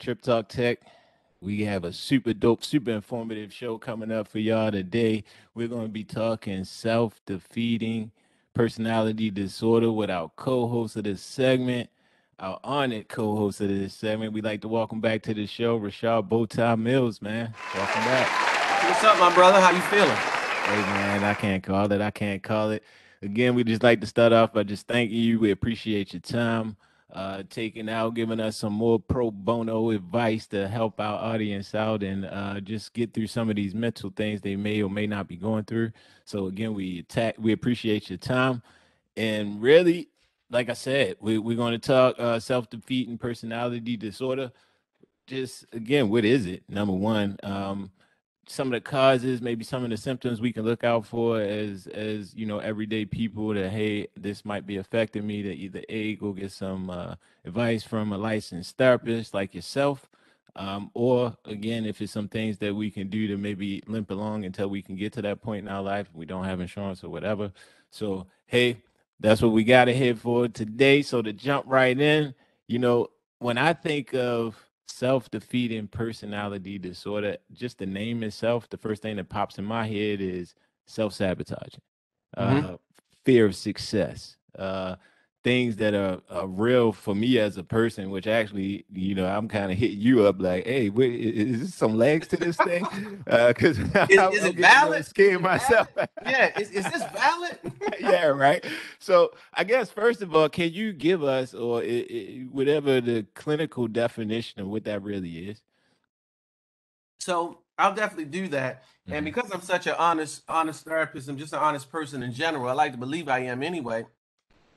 welcome back to Trip Talk Tech. We have a super dope, super informative show coming up for y'all today. We're going to be talking self defeating personality disorder with our co host of this segment, our honored co host of this segment. We'd like to welcome back to the show, Rashad Bowtie Mills, man. Welcome back. What's up, my brother? How you feeling? Hey, man, I can't call it. I can't call it. Again, we just like to start off by just thanking you. We appreciate your time uh, taking out, giving us some more pro bono advice to help our audience out and uh, just get through some of these mental things they may or may not be going through. So again, we attack, we appreciate your time, and really, like I said, we, we're going to talk uh, self defeating personality disorder. Just again, what is it? Number one, um, some of the causes, maybe some of the symptoms we can look out for as as you know everyday people that hey this might be affecting me to either a go get some uh, advice from a licensed therapist like yourself, um, or again if it's some things that we can do to maybe limp along until we can get to that point in our life we don't have insurance or whatever. So hey, that's what we got to hit for today. So to jump right in, you know when I think of self-defeating personality disorder just the name itself the first thing that pops in my head is self-sabotaging mm-hmm. uh, fear of success uh, things that are, are, real for me as a person, which actually, you know, I'm kind of hitting you up like, hey, wait, is, this some legs to this thing? Because uh, is, is it valid? Scared myself. yeah, is, is this valid? yeah, right. So I guess first of all, can you give us or it, it, whatever the clinical definition of what that really is? So I'll definitely do that. Mm-hmm. And because I'm such an honest, honest therapist, I'm just an honest person in general. I like to believe I am anyway.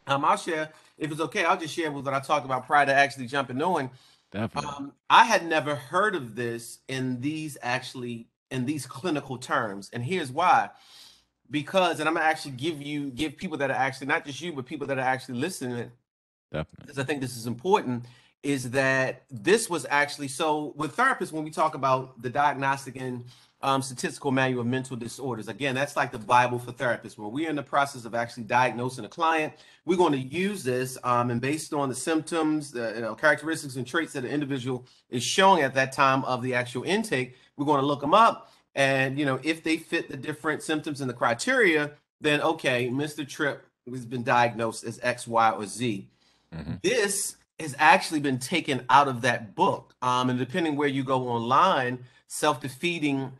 Um, I'll share if it's okay. I'll just share with what I talked about prior to actually jumping on. Definitely. Um, I had never heard of this in these actually in these clinical terms, and here's why. Because, and I'm gonna actually give you give people that are actually not just you, but people that are actually listening. Definitely. Because I think this is important. Is that this was actually so with therapists when we talk about the diagnostic and um, statistical manual of mental disorders. Again, that's like the Bible for therapists. When we're in the process of actually diagnosing a client, we're going to use this um, and based on the symptoms, the you know, characteristics and traits that an individual is showing at that time of the actual intake, we're going to look them up. And, you know, if they fit the different symptoms and the criteria, then okay, Mr. Tripp has been diagnosed as X, Y, or Z. Mm-hmm. This has actually been taken out of that book. Um, and depending where you go online, self-defeating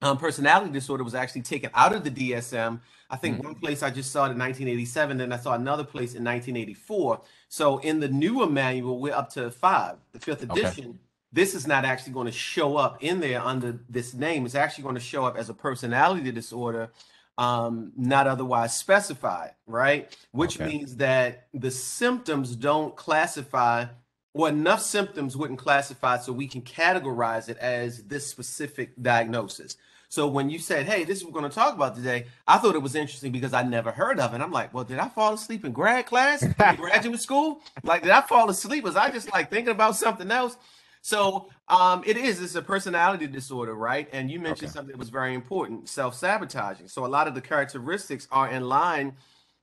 um, personality disorder was actually taken out of the DSM. I think mm-hmm. one place I just saw it in 1987, and I saw another place in 1984. So in the newer manual, we're up to five, the fifth edition. Okay. This is not actually going to show up in there under this name. It's actually going to show up as a personality disorder, um, not otherwise specified, right? Which okay. means that the symptoms don't classify or enough symptoms wouldn't classify so we can categorize it as this specific diagnosis. So when you said, "Hey, this is what we're going to talk about today," I thought it was interesting because I never heard of it. I'm like, "Well, did I fall asleep in grad class, in graduate school? Like, did I fall asleep? Was I just like thinking about something else?" So um, it is. It's a personality disorder, right? And you mentioned okay. something that was very important: self-sabotaging. So a lot of the characteristics are in line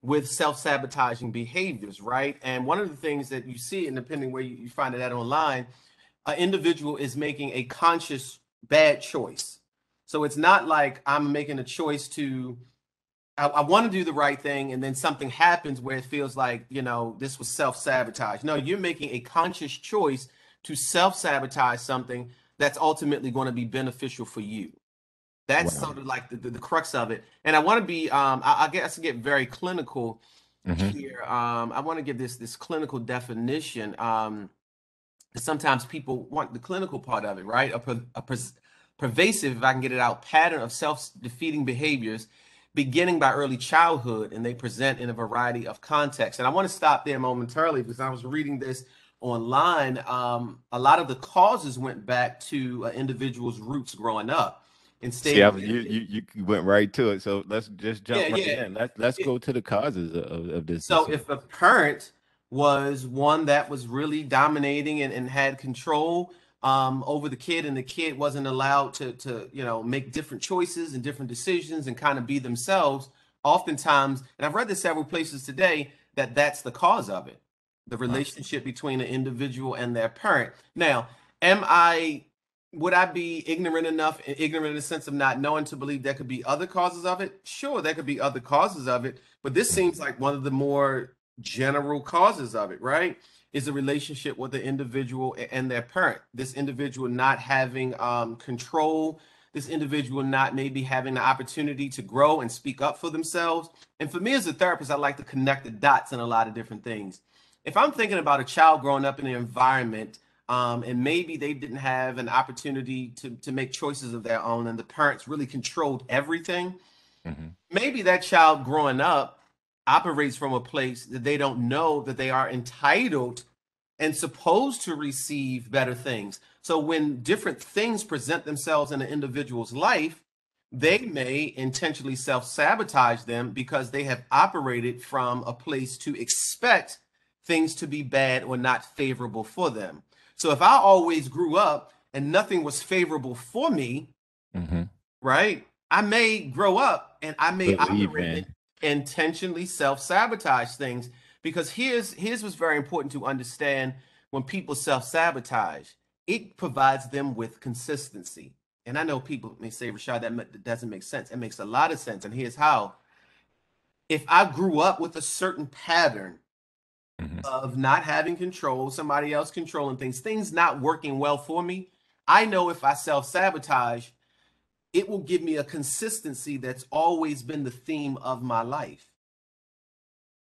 with self-sabotaging behaviors, right? And one of the things that you see, and depending where you, you find it at online, an individual is making a conscious bad choice so it's not like I'm making a choice to, I, I want to do the right thing, and then something happens where it feels like, you know, this was self sabotage. No, you're making a conscious choice to self sabotage something that's ultimately going to be beneficial for you. That's wow. sort of like the, the, the, crux of it. And I want to be, um, I, I guess, get very clinical mm-hmm. here. Um, I want to give this this clinical definition. Um, sometimes people want the clinical part of it, right? A, a, pervasive, if I can get it out, pattern of self defeating behaviors beginning by early childhood, and they present in a variety of contexts. And I want to stop there momentarily because I was reading this online. Um, a lot of the causes went back to uh, individuals' roots growing up. Instead, yeah, you, you you went right to it. So let's just jump yeah, right yeah. in. Let's let's go to the causes of, of this. So, if a parent was one that was really dominating and, and had control, um, over the kid, and the kid wasn't allowed to to you know make different choices and different decisions and kind of be themselves. Oftentimes, and I've read this several places today that that's the cause of it. The relationship between an individual and their parent. Now, am I would I be ignorant enough, ignorant in the sense of not knowing to believe there could be other causes of it? Sure, there could be other causes of it, but this seems like one of the more general causes of it, right? Is the relationship with the individual and their parent. This individual not having um, control, this individual not maybe having the opportunity to grow and speak up for themselves. And for me as a therapist, I like to connect the dots in a lot of different things. If I'm thinking about a child growing up in an environment um, and maybe they didn't have an opportunity to, to make choices of their own and the parents really controlled everything mm-hmm. maybe that child growing up operates from a place that they don't know that they are entitled and supposed to receive better things so when different things present themselves in an individual's life they may intentionally self-sabotage them because they have operated from a place to expect things to be bad or not favorable for them. So if I always grew up and nothing was favorable for me, mm-hmm. right? I may grow up and I may operate intentionally self-sabotage things. Because here's here's what's very important to understand when people self-sabotage it provides them with consistency. And i know people may say rashad that doesn't make sense. It makes a lot of sense. And here's how. If i grew up with a certain pattern mm-hmm. of not having control, somebody else controlling things, things not working well for me, I know if I self sabotage, it will give me a consistency that's always been the theme of my life.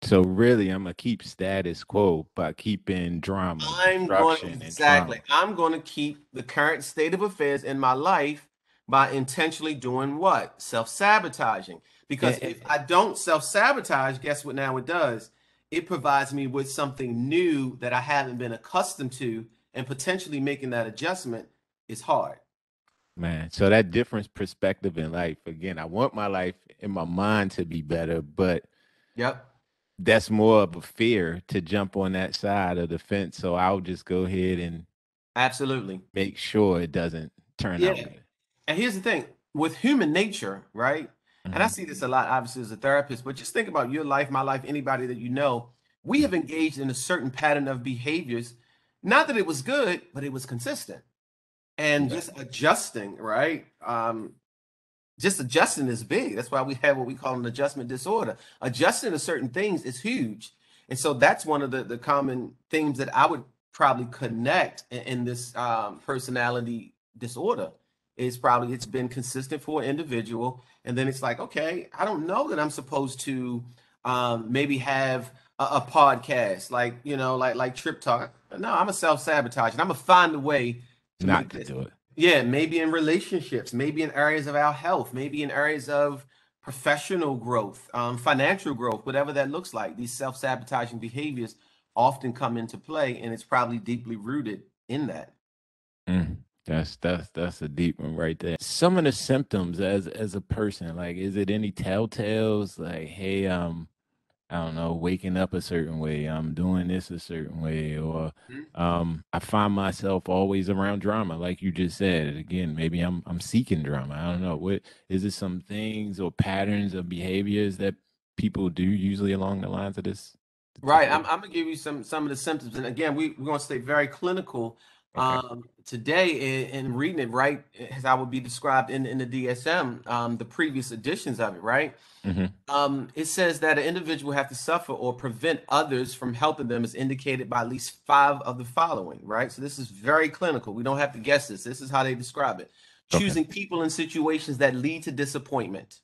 So really, I'm gonna keep status quo by keeping drama. I'm going exactly. I'm going to keep the current state of affairs in my life by intentionally doing what self sabotaging. Because if I don't self sabotage, guess what? Now it does it provides me with something new that I haven't been accustomed to, and potentially making that adjustment is hard. Man, so that different perspective in life. Again, I want my life in my mind to be better, but yep, that's more of a fear to jump on that side of the fence. So I'll just go ahead and absolutely make sure it doesn't turn yeah. out. And here's the thing with human nature, right? Mm-hmm. And I mm-hmm. see this a lot, obviously, as a therapist, but just think about your life, my life, anybody that you know. We have engaged in a certain pattern of behaviors. Not that it was good, but it was consistent. And just adjusting, right? Um, just adjusting is big. That's why we have what we call an adjustment disorder. Adjusting to certain things is huge. And so that's one of the, the common themes that I would probably connect in, in this um, personality disorder is probably it's been consistent for an individual and then it's like okay i don't know that i'm supposed to um, maybe have a, a, podcast like you know like like trip talk. No i'm a self-sabotage and i'm gonna find a way to not to do it. Yeah maybe in relationships maybe in areas of our health maybe in areas of professional growth um, financial growth whatever that looks like. These self-sabotaging behaviors often come into play and it's probably deeply rooted in that. Mm. That's that's that's a deep one right there. Some of the symptoms as as a person, like is it any telltales? Like, hey, um, I don't know, waking up a certain way, I'm doing this a certain way, or mm-hmm. um, I find myself always around drama, like you just said. Again, maybe I'm I'm seeking drama. I don't know. What is it? Some things or patterns of behaviors that people do usually along the lines of this? Right. I'm, I'm gonna give you some some of the symptoms, and again, we we're gonna stay very clinical Okay. Um, today, in, in, reading it, right, as I would be described in, in the DSM, um, the previous editions of it, right, mm-hmm. um, it says that an individual have to suffer or prevent others from helping them is indicated by at least five of the following, right? So this is very clinical. We don't have to guess this. This is how they describe it. Okay. Choosing people in situations that lead to disappointment,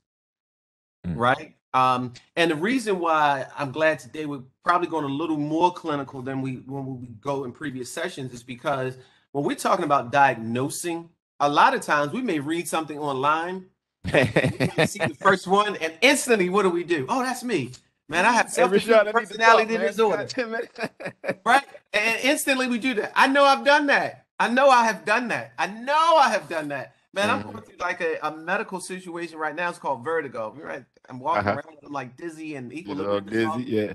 mm-hmm. right? Um, and the reason why I'm glad today we're probably going a little more clinical than we when we go in previous sessions is because when we're talking about diagnosing, a lot of times we may read something online, see the first one, and instantly what do we do? Oh, that's me. Man, I have self personality disorder. right? And instantly we do that. I know I've done that. I know I have done that. I know I have done that. Man, I'm going through like a, a medical situation right now. It's called vertigo. Right, I'm walking uh-huh. around, I'm like dizzy and equal. Dizzy, yeah.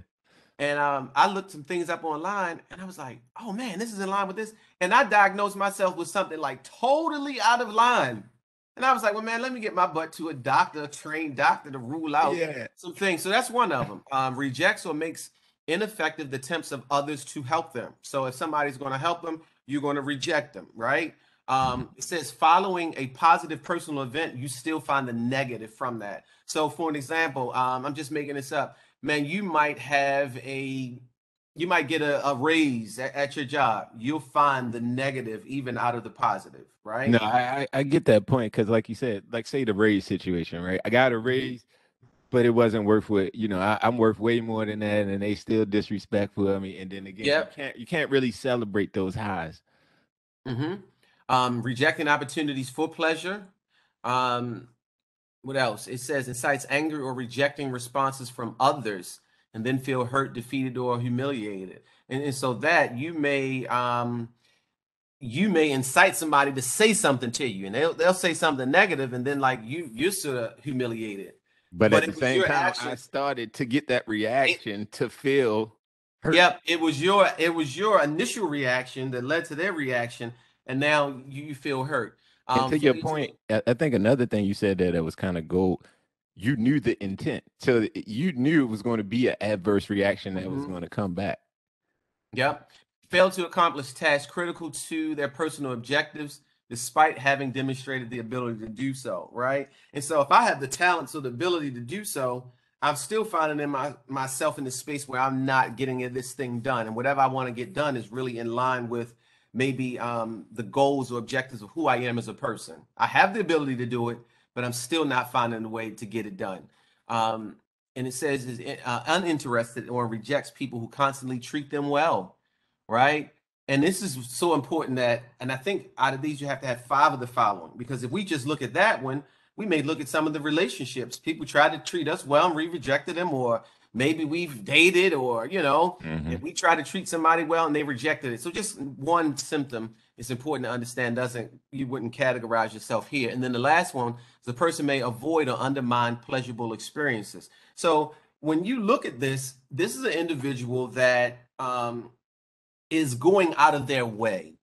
And um, I looked some things up online, and I was like, "Oh man, this is in line with this." And I diagnosed myself with something like totally out of line. And I was like, "Well, man, let me get my butt to a doctor, a trained doctor, to rule out yeah. some things." So that's one of them. Um, rejects or makes ineffective the attempts of others to help them. So if somebody's going to help them, you're going to reject them, right? Um, it says following a positive personal event, you still find the negative from that. So, for an example, um, I'm just making this up. Man, you might have a, you might get a, a raise at, at, your job. You'll find the negative even out of the positive, right? No, I I get that point because, like you said, like say the raise situation, right? I got a mm-hmm. raise, but it wasn't worth what you know. I, am worth way more than that, and they still disrespectful of me. And then again, yep. you can't you can't really celebrate those highs. Mm-hmm um, rejecting opportunities for pleasure. Um, what else? It says incites anger or rejecting responses from others and then feel hurt, defeated, or humiliated. And, and so that you may um, you may incite somebody to say something to you, and they'll they'll say something negative, and then like you you're sort of humiliated. But, but at the same time, action, I started to get that reaction it, to feel hurt. Yep, it was your it was your initial reaction that led to their reaction and now you feel hurt. Um, and to your point, I think another thing you said that that was kind of gold. You knew the intent, so you knew it was going to be an adverse reaction that mm-hmm. was going to come back. Yep. Failed to accomplish tasks critical to their personal objectives, despite having demonstrated the ability to do so. Right. And so, if I have the talents or the ability to do so, I'm still finding in my myself in the space where I'm not getting this thing done, and whatever I want to get done is really in line with maybe um, the goals or objectives of who I am as a person. I have the ability to do it, but I'm still not finding a way to get it done. Um, and it says is uh, uninterested or rejects people who constantly treat them well, right? And this is so important that, and I think out of these you have to have five of the following because if we just look at that one, we may look at some of the relationships. People try to treat us well and we rejected them, or maybe we've dated or you know mm-hmm. if we try to treat somebody well and they rejected it. So just one symptom is important to understand. Doesn't you wouldn't categorize yourself here. And then the last one is the person may avoid or undermine pleasurable experiences. So when you look at this this is an individual that um, is going out of their way.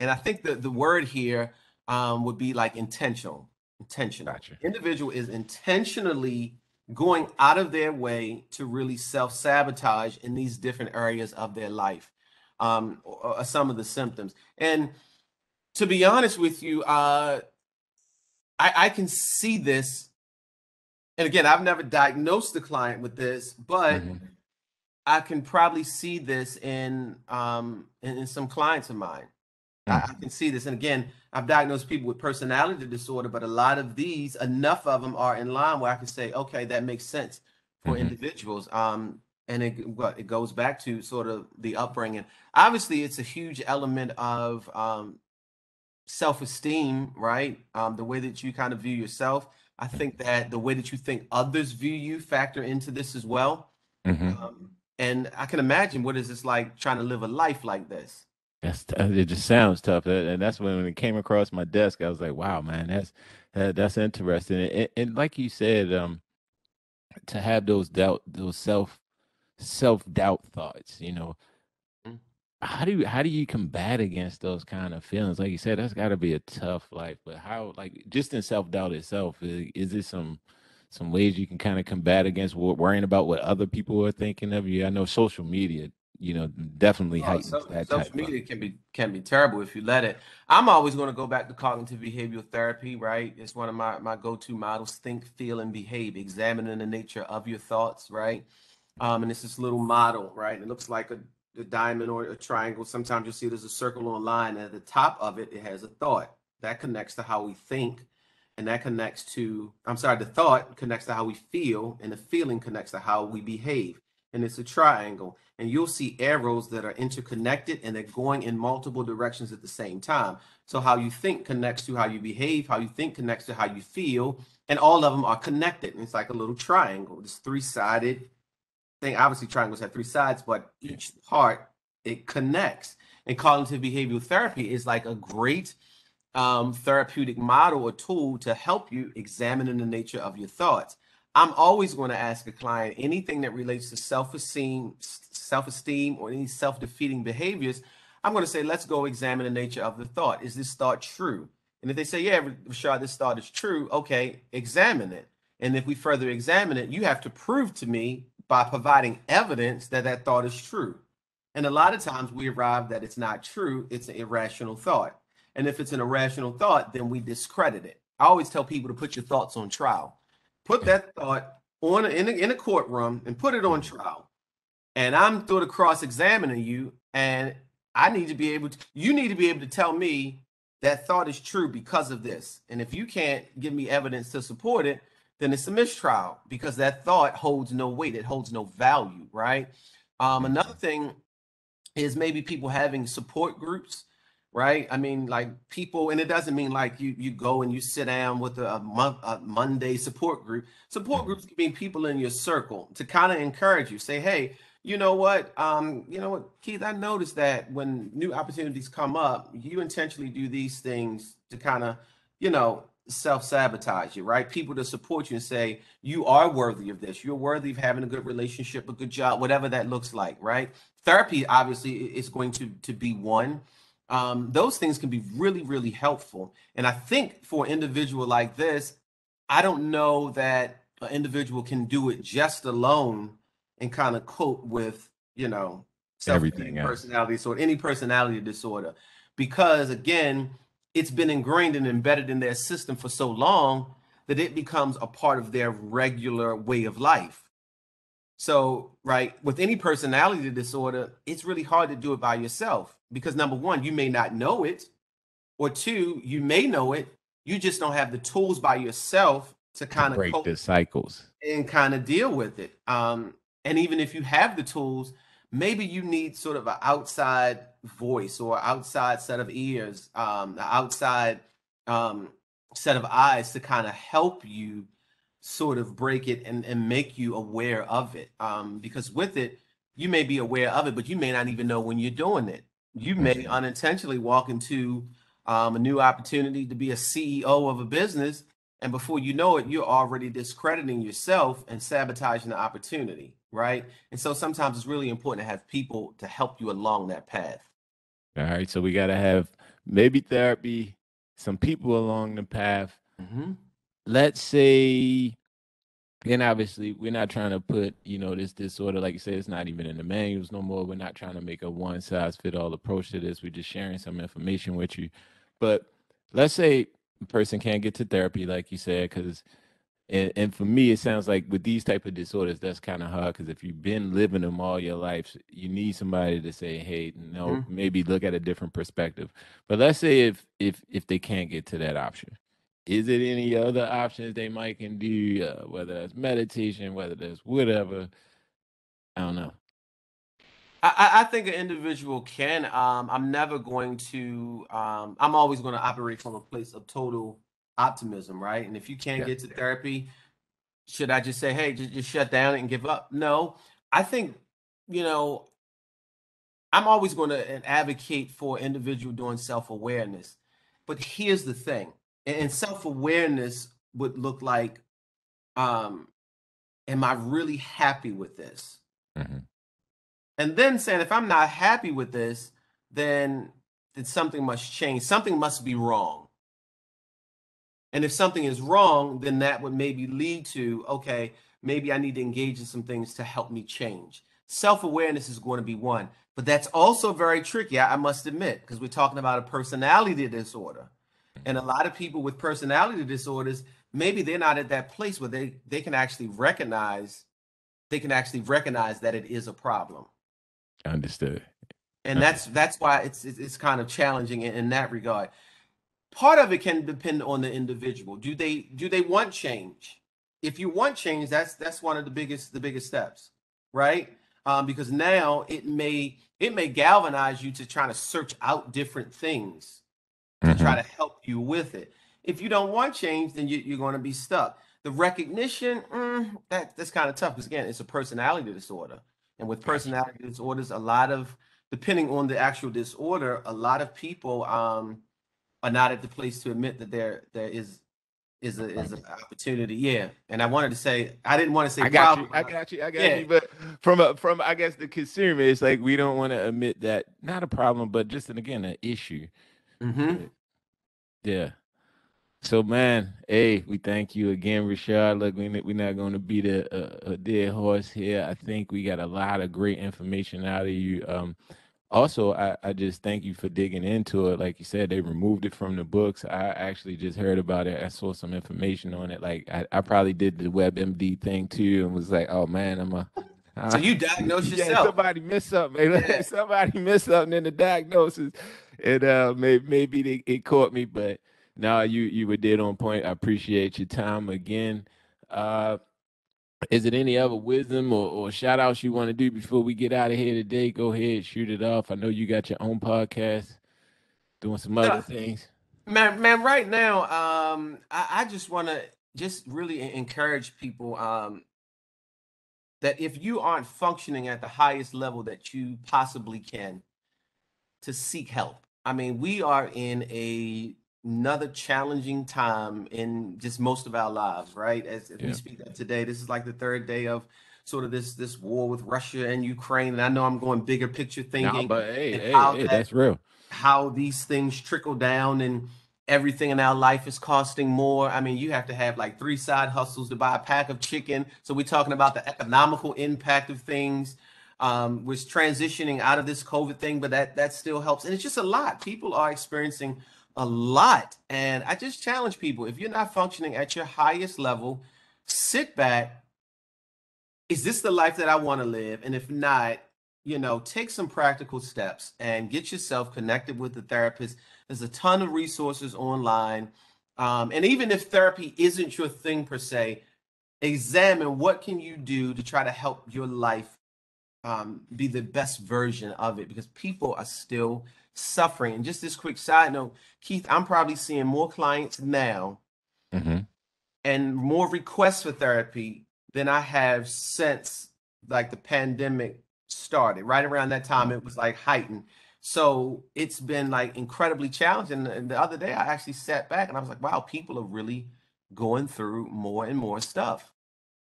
And i think that the word here um, would be like intentional intentional. Gotcha. individual is intentionally going out of their way to really self sabotage in these different areas of their life. Um, or, or some of the symptoms. And to be honest with you, uh, I, I can see this. And again, I've never diagnosed the client with this, but mm-hmm. I can probably see this in, um, in, in some clients of mine. I, I can see this. And again, I've diagnosed people with personality disorder, but a lot of these, enough of them are in line where I can say, okay, that makes sense for mm-hmm. individuals. Um, and it what it goes back to sort of the upbringing. Obviously, it's a huge element of um, self-esteem, right? Um, the way that you kind of view yourself. I think that the way that you think others view you factor into this as well. Mm-hmm. Um, and I can imagine what is this like trying to live a life like this. That's it. Just sounds tough, and that's when it came across my desk. I was like, "Wow, man, that's that, that's interesting." And, and, like you said, um, to have those doubt, those self self doubt thoughts, you know, mm. how do you how do you combat against those kind of feelings? Like you said, that's got to be a tough life. But how, like, just in self doubt itself, is, is there some some ways you can kind of combat against worrying about what other people are thinking of you? I know social media you know, definitely oh, heightens so, that. Social media of. can be can be terrible if you let it. I'm always going to go back to cognitive behavioral therapy, right? It's one of my my go to models: think, feel, and behave. Examining the nature of your thoughts, right? Um, and it's this little model, right? It looks like a, a diamond or a triangle. Sometimes you'll see there's a circle or a line, and at the top of it, it has a thought that connects to how we think and that connects to i'm sorry the thought connects to how we feel and the feeling connects to how we behave and it's a triangle and you'll see arrows that are interconnected and they're going in multiple directions at the same time. So how you think connects to how you behave, how you think connects to how you feel, and all of them are connected. And it's like a little triangle, this three-sided thing. Obviously, triangles have three sides, but each part it connects. And cognitive behavioral therapy is like a great um, therapeutic model or tool to help you examine the nature of your thoughts. I'm always going to ask a client anything that relates to self-esteem, self-esteem, or any self-defeating behaviors. I'm going to say, let's go examine the nature of the thought. Is this thought true? And if they say, yeah, Rashad, this thought is true, okay, examine it. And if we further examine it, you have to prove to me by providing evidence that that thought is true. And a lot of times we arrive that it's not true, it's an irrational thought. And if it's an irrational thought, then we discredit it. I always tell people to put your thoughts on trial. Put that thought on in a, in a courtroom and put it on trial. And I'm through the cross examining you, and I need to be able to, you need to be able to tell me that thought is true because of this. And if you can't give me evidence to support it, then it's a mistrial because that thought holds no weight, it holds no value, right? Um, another thing is maybe people having support groups right? I mean, like people, and it doesn't mean like you you go and you sit down with a, month a Monday support group. Support mm-hmm. groups can be people in your circle to kind of encourage you. Say, hey, you know what? Um, you know what, Keith? I noticed that when new opportunities come up, you intentionally do these things to kind of, you know, self sabotage you, right? People to support you and say you are worthy of this. You're worthy of having a good relationship, a good job, whatever that looks like, right? Therapy obviously is going to to be one um, those things can be really, really helpful. And I think for an individual like this, I don't know that an individual can do it just alone and kind of cope with, you know, everything personality disorder, any personality disorder, because again, it's been ingrained and embedded in their system for so long that it becomes a part of their regular way of life. So, right, with any personality disorder, it's really hard to do it by yourself because number one, you may not know it, or two, you may know it, you just don't have the tools by yourself to kind of break the cycles and kind of deal with it. Um, and even if you have the tools, maybe you need sort of an outside voice or outside set of ears, um, the outside um, set of eyes to kind of help you sort of break it and, and make you aware of it. Um, because with it, you may be aware of it, but you may not even know when you're doing it you may mm-hmm. unintentionally walk into um, a new opportunity to be a CEO of a business. And before you know it, you're already discrediting yourself and sabotaging the opportunity, right? And so sometimes it's really important to have people to help you along that path. All right. So we got to have maybe therapy, some people along the path. Mm-hmm. Let's say and obviously we're not trying to put you know this disorder like you said it's not even in the manuals no more. We're not trying to make a one size fit all approach to this. We're just sharing some information with you. But let's say a person can't get to therapy like you said because and, and for me it sounds like with these type of disorders that's kind of hard because if you've been living them all your life you need somebody to say hey no mm-hmm. maybe look at a different perspective. But let's say if if if they can't get to that option is it any other options they might can do uh, whether that's meditation whether that's whatever i don't know I, I think an individual can. Um, I'm never going to. Um, I'm always going to operate from a place of total optimism, right? And if you can't yeah. get to therapy, should I just say, "Hey, just, just shut down and give up"? No, I think you know. I'm always going to advocate for individual doing self awareness, but here's the thing: and self-awareness would look like um am i really happy with this? Mm-hmm. and then saying if i'm not happy with this then then something must change. Something must be wrong. And if something is wrong then that would maybe lead to okay maybe i need to engage in some things to help me change. Self-awareness is going to be one but that's also very tricky i, I must admit because we're talking about a personality disorder and a lot of people with personality disorders, maybe they're not at that place where they they can actually recognize they can actually recognize that it is a problem. Understood. And that's that's why it's it's kind of challenging in, in that regard. Part of it can depend on the individual. Do they do they want change? If you want change, that's that's one of the biggest the biggest steps, right? Um, because now it may it may galvanize you to try to search out different things to mm-hmm. try to help you with it. If you don't want change, then you, are going to be stuck. The recognition, mm, that that's kind of tough because again, it's a personality disorder, and with personality disorders, a lot of depending on the actual disorder, a lot of people um, are not at the place to admit that there there is is a is an opportunity. Yeah, and I wanted to say I didn't want to say I got problem. you, I got you, I got yeah. you. But from a from I guess the consumer, it's like we don't want to admit that not a problem, but just an again an issue. Mm-hmm. Yeah. So man, hey, we thank you again, Rashad. Look, we, we're not going to beat a, a, a, dead horse here. I think we got a lot of great information out of you. Um, also, I, I just thank you for digging into it. Like you said, they removed it from the books. I actually just heard about it. I saw some information on it. Like I, I probably did the WebMD thing too, and was like, oh man, I'm a so you diagnose yourself. Yeah, somebody missed something. Yeah. somebody missed something in the diagnosis, and uh, maybe maybe they, it caught me, but no, you you were dead on point. I appreciate your time again. Uh, is it any other wisdom or, or shout outs you want to do before we get out of here today? Go ahead, shoot it off. I know you got your own podcast, doing some other uh, things. Man, man, right now, um, I, I just want to just really encourage people um, that if you aren't functioning at the highest level that you possibly can, to seek help. I mean, we are in a another challenging time in just most of our lives, right? As, as yeah. we speak of today, this is like the third day of sort of this this war with Russia and Ukraine. And I know I'm going bigger picture thinking. No, but hey, hey, hey that, that's real. How these things trickle down and everything in our life is costing more. I mean, you have to have like three side hustles to buy a pack of chicken. So we're talking about the economical impact of things. Um, we're transitioning out of this COVID thing, but that that still helps. And it's just a lot. People are experiencing a lot. And I just challenge people if you're not functioning at your highest level, sit back. Is this the life that I want to live? And if not, you know, take some practical steps and get yourself connected with the therapist. There's a ton of resources online. Um, and even if therapy isn't your thing per se, examine what can you do to try to help your life um, be the best version of it because people are still suffering. And just this quick side note, Keith, I'm probably seeing more clients now mm-hmm. and more requests for therapy than I have since like the pandemic started. Right around that time, it was like heightened. So it's been like incredibly challenging. And the other day, I actually sat back and I was like, wow, people are really going through more and more stuff.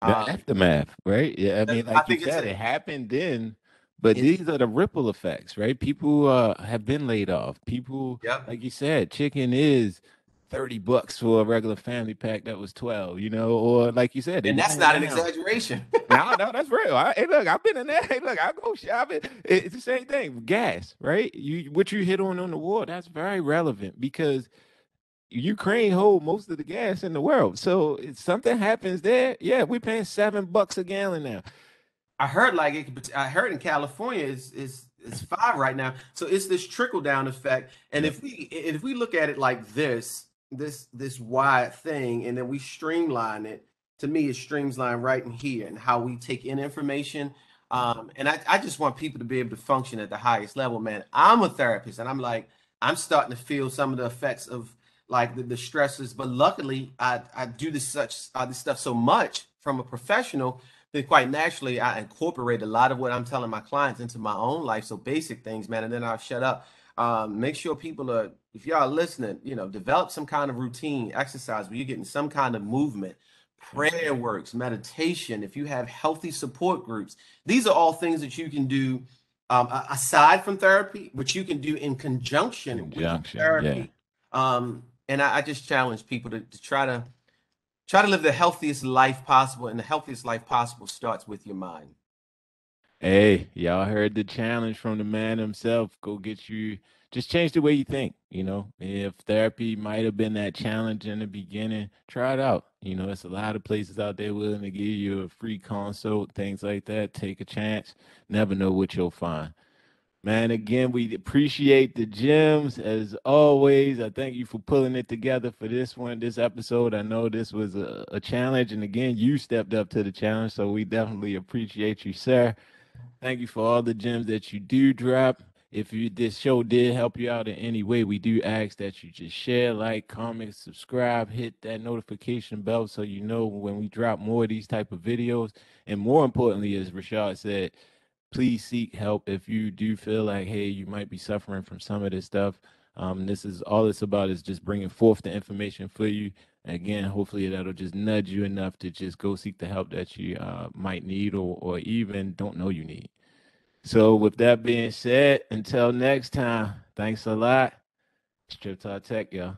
The um, aftermath, right? Yeah, I mean, like I you said, it happened then, but these are the ripple effects, right? People uh, have been laid off. People, yep. like you said, chicken is 30 bucks for a regular family pack that was 12, you know, or like you said, and that's not an exaggeration. no, no, that's real. I, hey, look, I've been in there. Hey, look, I go shopping. It's the same thing. Gas, right? You what you hit on on the war, that's very relevant because Ukraine hold most of the gas in the world. So if something happens there, yeah, we're paying seven bucks a gallon now. I heard like it. I heard in California is is is five right now. So it's this trickle down effect. And if we if we look at it like this, this this wide thing, and then we streamline it. To me, it streamline right in here and how we take in information. Um, and I, I just want people to be able to function at the highest level, man. I'm a therapist, and I'm like, I'm starting to feel some of the effects of like the, the stresses. But luckily, I I do this such uh, this stuff so much from a professional then quite naturally I incorporate a lot of what I'm telling my clients into my own life. So basic things, man, and then I'll shut up. Um, make sure people are, if y'all are listening, you know, develop some kind of routine, exercise where you're getting some kind of movement, prayer works, meditation. If you have healthy support groups, these are all things that you can do um, aside from therapy, which you can do in conjunction, conjunction with therapy. Yeah. Um, and I, I, just challenge people to, to try to try to live the healthiest life possible and the healthiest life possible starts with your mind hey y'all heard the challenge from the man himself go get you just change the way you think you know if therapy might have been that challenge in the beginning try it out you know there's a lot of places out there willing to give you a free consult things like that take a chance never know what you'll find Man, again, we appreciate the gems as always. I thank you for pulling it together for this one, this episode. I know this was a, a, challenge, and again, you stepped up to the challenge, so we definitely appreciate you, sir. Thank you for all the gems that you do drop. If you this show did help you out in any way, we do ask that you just share, like, comment, subscribe, hit that notification bell so you know when we drop more of these type of videos. And more importantly, as Rashad said, please seek help if you do feel like hey you might be suffering from some of this stuff um, this is all it's about is just bringing forth the information for you again hopefully that'll just nudge you enough to just go seek the help that you uh, might need or, or even don't know you need. So with that being said until next time thanks a lot. Strip tech y'all